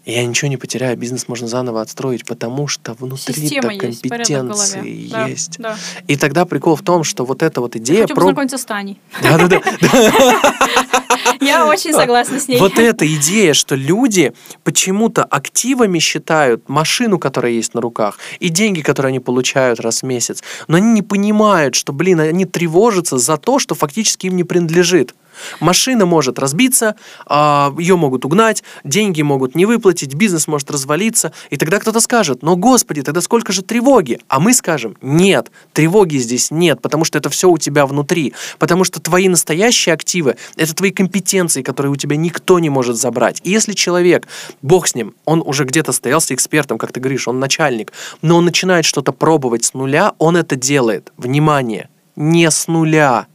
я ничего не потеряю, бизнес можно заново отстроить, потому что внутри-то есть, компетенции голове. Да, есть. да. И тогда прикол в том, что вот эта вот Я идея хочу про... познакомиться с Таней. Да-да-да. Я очень согласна с ней. Вот эта идея, что люди почему-то активами считают машину, которая есть на руках, и деньги, которые они получают раз в месяц, но они не понимают, что, блин, они тревожатся за то, что фактически им не принадлежит. Машина может разбиться, а, ее могут угнать, деньги могут не выплатить, бизнес может развалиться, и тогда кто-то скажет, но, господи, тогда сколько же тревоги? А мы скажем, нет, тревоги здесь нет, потому что это все у тебя внутри, потому что твои настоящие активы — это твои компетенции, которые у тебя никто не может забрать. И если человек, бог с ним, он уже где-то состоялся экспертом, как ты говоришь, он начальник, но он начинает что-то пробовать с нуля, он это делает, внимание, не с нуля,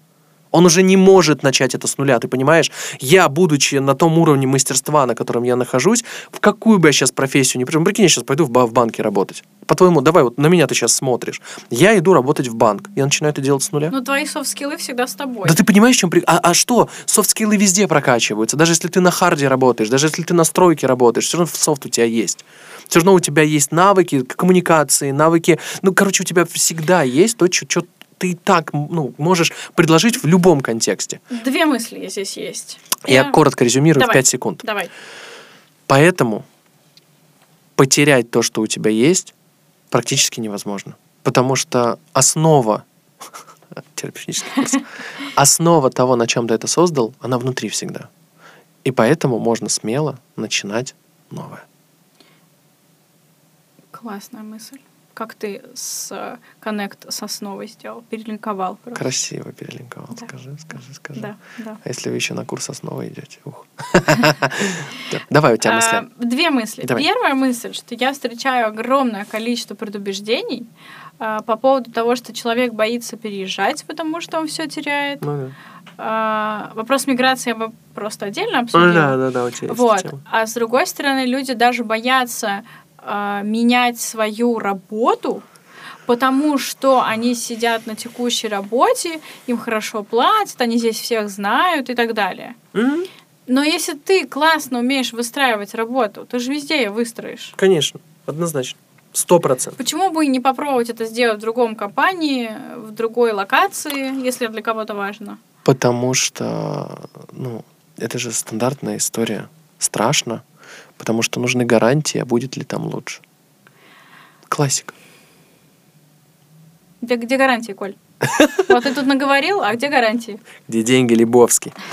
он уже не может начать это с нуля, ты понимаешь? Я, будучи на том уровне мастерства, на котором я нахожусь, в какую бы я сейчас профессию не пришел, прикинь, я сейчас пойду в, в банке работать. По-твоему, давай, вот на меня ты сейчас смотришь. Я иду работать в банк. Я начинаю это делать с нуля. Но твои soft skill ы всегда с тобой. Да ты понимаешь, чем при... а, а что? Soft skill ы везде прокачиваются. Даже если ты на hard е работаешь, даже если ты на стройке работаешь, все равно софт у тебя есть. Все равно у тебя есть навыки коммуникации, навыки... Ну, короче, у тебя всегда есть то, что ты и так ну, можешь предложить в любом контексте. Две мысли здесь есть. Я, коротко резюмирую Давай. в 5 секунд. Давай. Поэтому потерять то, что у тебя есть, практически невозможно. Потому что основа терапевтический курс, основа того, на чем ты это создал, она внутри всегда. И поэтому можно смело начинать новое. Классная мысль. Как ты с э, коннект с основой сделал, перелинковал. просто. Красиво перелинковал. Да. Скажи, скажи, скажи. Да, да. А если вы еще на курс основы идете? Ух. Да, Давай, у тебя А, мысли. Две мысли. Первая мысль, что я встречаю огромное количество предубеждений а, по поводу того, что человек боится переезжать, потому что он все теряет. Ну да. А, вопрос миграции я бы просто отдельно Ну обсудила. да, да, да, у тебя есть Вот. тема. А с другой стороны, люди даже боятся а, менять свою работу, потому что они сидят на текущей работе, им хорошо платят, они здесь всех знают и так далее. Мгм. Но если ты классно умеешь выстраивать работу, ты же везде ее выстроишь. Конечно, однозначно. Сто процентов. Почему бы не попробовать это сделать в другом компании, в другой локации, если для кого-то важно? Потому что, ну, это же стандартная история. Страшно, потому что нужны гарантии, а будет ли там лучше. Классика. Где, где гарантии, Коль? Вот ты тут наговорил, а где гарантии? Где деньги Лебовский?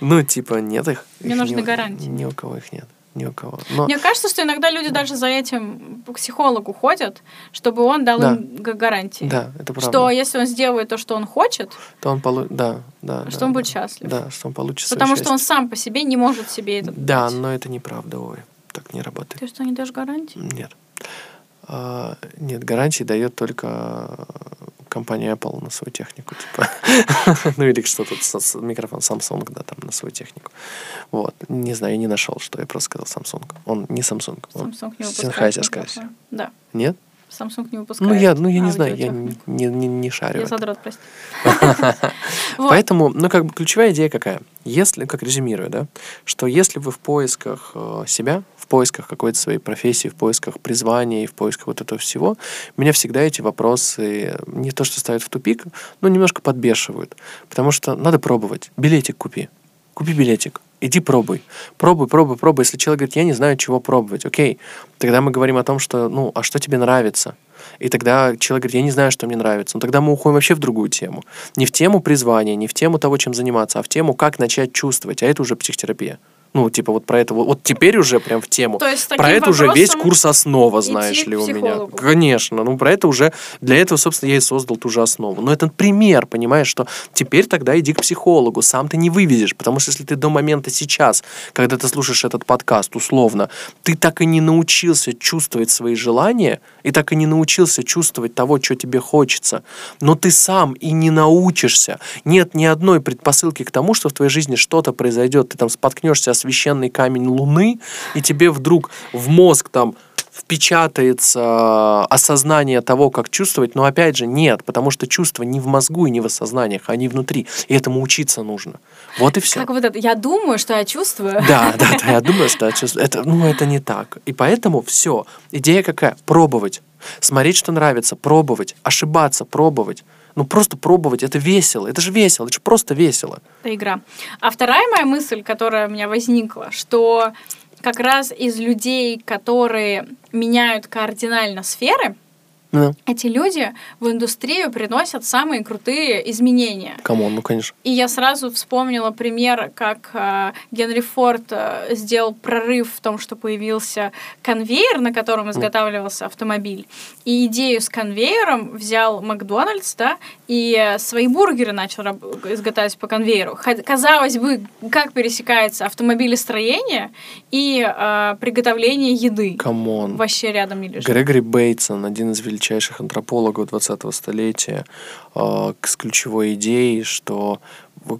Ну, типа, нет их. Мне нужны гарантии. Ни у кого их нет. Ни у кого. Но Мне кажется, что иногда люди даже за этим к психологу ходят, чтобы он дал Да. им га- гарантии. да, это правда. Что если он сделает то, что он хочет, То он получит... Да, да. что да, он да. будет счастлив. Да, что он получит Потому что он сам по себе не может себе это Да, дать. но это неправда, ой. Так не работает. Ты что, не дашь гарантии? Нет. А, нет, гарантии дает только компания Apple на свою технику, типа. ну или что тут, с- с- микрофон Samsung, да, там на свою технику. Вот. Не знаю, я не нашел, что я просто сказал Samsung. Он не Samsung. Samsung не выпускает. Скорее. Да, Нет? Samsung не выпускает. Ну я, ну я не знаю, я аудиотехнику. не, не, не шарю. Я задрот, прости. Поэтому, ну, как бы ключевая идея какая? Если, как резюмирую, да, что если вы в поисках э, себя, в поисках какой-то своей профессии, в поисках призвания и в поисках вот этого всего, меня всегда эти вопросы не то что ставят в тупик, но немножко подбешивают. Потому что надо пробовать. Билетик купи. Купи билетик. Иди пробуй. Пробуй, пробуй, пробуй. Если человек говорит, я не знаю, чего пробовать, окей. Тогда мы говорим о том, что, ну, а что тебе нравится? И тогда человек говорит, я не знаю, что мне нравится. Но тогда мы уходим вообще в другую тему. Не в тему призвания, не в тему того, чем заниматься, а в тему, как начать чувствовать. А это уже психотерапия. Ну, типа вот про это. Вот, теперь уже прям в тему. То есть Про это уже весь курс основа, знаешь ли, у меня. Конечно. Ну, про это уже... Для этого, собственно, я и создал ту же основу. Но это пример, понимаешь, что теперь тогда иди к психологу. Сам ты не вывезешь. Потому что если ты до момента сейчас, когда ты слушаешь этот подкаст, условно, ты так и не научился чувствовать свои желания, и так и не научился чувствовать того, что тебе хочется, но ты сам и не научишься. Нет ни одной предпосылки к тому, что в твоей жизни что-то произойдет. Ты там споткнешься о священный камень Луны, и тебе вдруг в мозг там впечатается осознание того, как чувствовать, но опять же нет, потому что чувства не в мозгу и не в осознаниях, они внутри, и этому учиться нужно. Вот и все. Как вот это, я думаю, что я чувствую. Да, да, да, я думаю, что я чувствую. Это, ну, это не так. И поэтому все. Идея какая? Пробовать. Смотреть, что нравится, пробовать, ошибаться, пробовать. Ну, просто пробовать, это весело. Это же весело, это же просто весело. Это игра. А вторая моя мысль, которая у меня возникла, что как раз из людей, которые меняют кардинально сферы, Ну, эти люди в индустрию приносят самые крутые изменения. come on, ну, конечно. И я сразу вспомнила пример, как э, Генри Форд э, сделал прорыв в том, что появился конвейер, на котором изготавливался автомобиль. И идею с конвейером взял Макдональдс, да, и э, свои бургеры начал изготавливать по конвейеру. Казалось бы, как пересекается автомобилестроение и э, приготовление еды. Come on. Вообще рядом не лежит. Грегори Бейтсон, один из величайших антропологов 20-го столетия, э, с ключевой идеей, что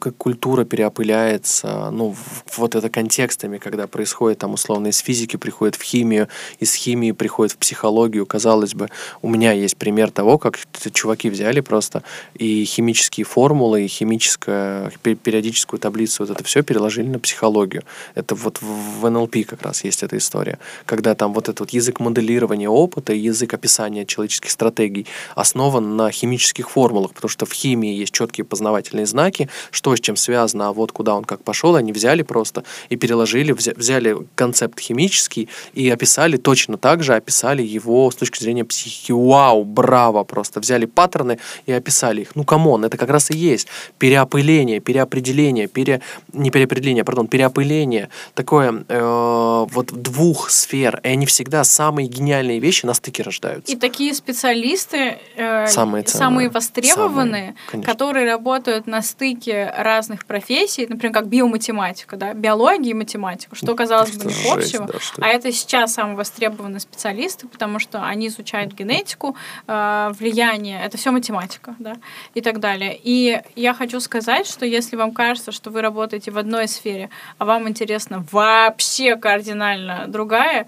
как культура переопыляется, ну, вот это контекстами, когда происходит там условно из физики приходит в химию, из химии приходит в психологию. Казалось бы, у меня есть пример того, как чуваки взяли просто и химические формулы, и химическую пе- периодическую таблицу, вот это все переложили на психологию. Это вот в НЛП как раз есть эта история, когда там вот этот язык моделирования опыта, язык описания человеческих стратегий основан на химических формулах, потому что в химии есть четкие познавательные знаки, что с чем связано, а вот куда он как пошел, они взяли просто и переложили, взяли концепт химический и описали точно так же, описали его с точки зрения психики. Вау, браво просто. Взяли паттерны и описали их. Ну, come on, это как раз и есть переопыление, переопределение, пере... не переопределение, пардон, переопыление. Такое э, вот двух сфер. И они всегда самые гениальные вещи на стыке рождаются. И такие специалисты э, самые, самые востребованные, самые, которые работают на стыке разных профессий, например, как биоматематика, да, биология и математика, что казалось бы не общего, а это сейчас самые востребованные специалисты, потому что они изучают генетику, э, влияние, это все математика, да, и так далее. И я хочу сказать, что если вам кажется, что вы работаете в одной сфере, а вам интересно вообще кардинально другая,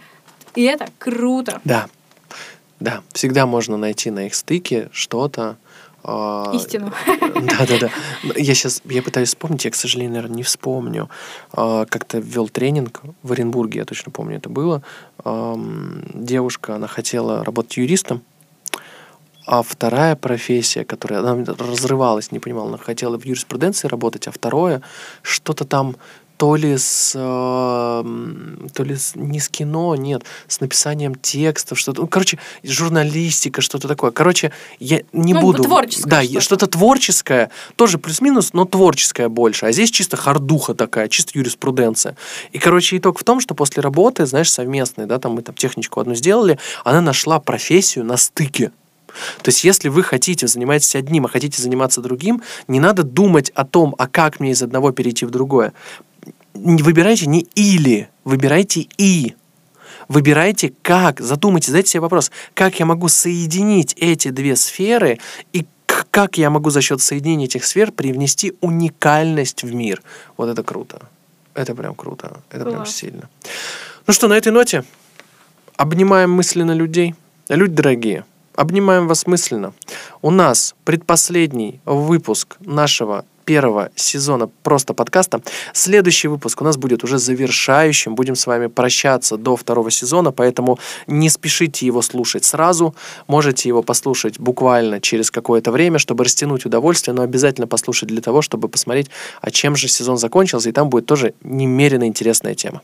и это круто. Да, да, всегда можно найти на их стыке что-то, Истину. Да, да, да. Я сейчас, я пытаюсь вспомнить, я, к сожалению, наверное, не вспомню. А, как-то вел тренинг в Оренбурге, я точно помню, это было. Девушка, она хотела работать юристом, а вторая профессия, которая она разрывалась, не понимала, она хотела в юриспруденции работать, а второе что-то там то ли с, э, то ли с, не с кино, нет, с написанием текстов, что-то, ну, короче, журналистика, что-то такое. Короче, я не ну, буду... Творческое да, что-то. что-то творческое, тоже плюс-минус, но творческое больше. А здесь чисто хардуха такая, чисто юриспруденция. И, короче, итог в том, что после работы, знаешь, совместной, да, там мы там техничку одну сделали, она нашла профессию на стыке. То есть, если вы хотите заниматься одним, а хотите заниматься другим, не надо думать о том, а как мне из одного перейти в другое выбирайте не или, выбирайте и. Выбирайте как, задумайте, задайте себе вопрос, как я могу соединить эти две сферы и как я могу за счет соединения этих сфер привнести уникальность в мир. Вот это круто. Это прям круто. Это Класс. прям сильно. Ну что, на этой ноте обнимаем мысленно людей. Люди дорогие, обнимаем вас мысленно. У нас предпоследний выпуск нашего первого сезона просто подкаста. Следующий выпуск у нас будет уже завершающим. Будем с вами прощаться до второго сезона, поэтому не спешите его слушать сразу. Можете его послушать буквально через какое-то время, чтобы растянуть удовольствие, но обязательно послушать для того, чтобы посмотреть, а чем же сезон закончился, и там будет тоже немерено интересная тема.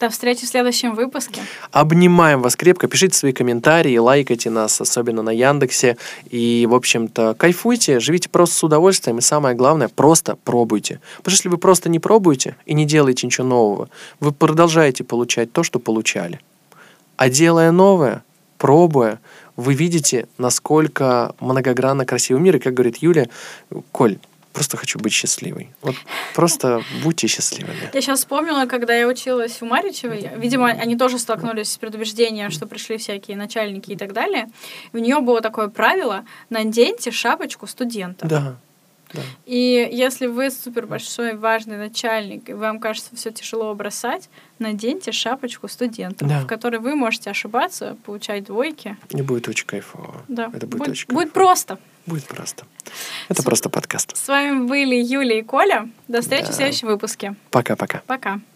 До встречи в следующем выпуске. Обнимаем вас крепко. Пишите свои комментарии, лайкайте нас, особенно на Яндексе. И, в общем-то, кайфуйте, живите просто с удовольствием. И самое главное, просто пробуйте. Потому что если вы просто не пробуете и не делаете ничего нового, вы продолжаете получать то, что получали. А делая новое, пробуя, вы видите, насколько многогранно красивый мир. И, как говорит Юля, Коль, просто хочу быть счастливой. Вот просто будьте счастливыми. Я сейчас вспомнила, когда я училась у Маричевой, видимо, они тоже столкнулись с предубеждением, что пришли всякие начальники и так далее. У нее было такое правило «наденьте шапочку студента». Да. Да. И если вы супер большой важный начальник, и вам кажется все тяжело бросать, наденьте шапочку студента, да. в которой вы можете ошибаться, получать двойки. И будет очень кайфово. Да. Это будет, будет очень кайфово. Будет просто. Будет просто. Это с, просто подкаст. С вами были Юля и Коля. До встречи да. в следующем выпуске. Пока-пока. Пока. -пока. Пока.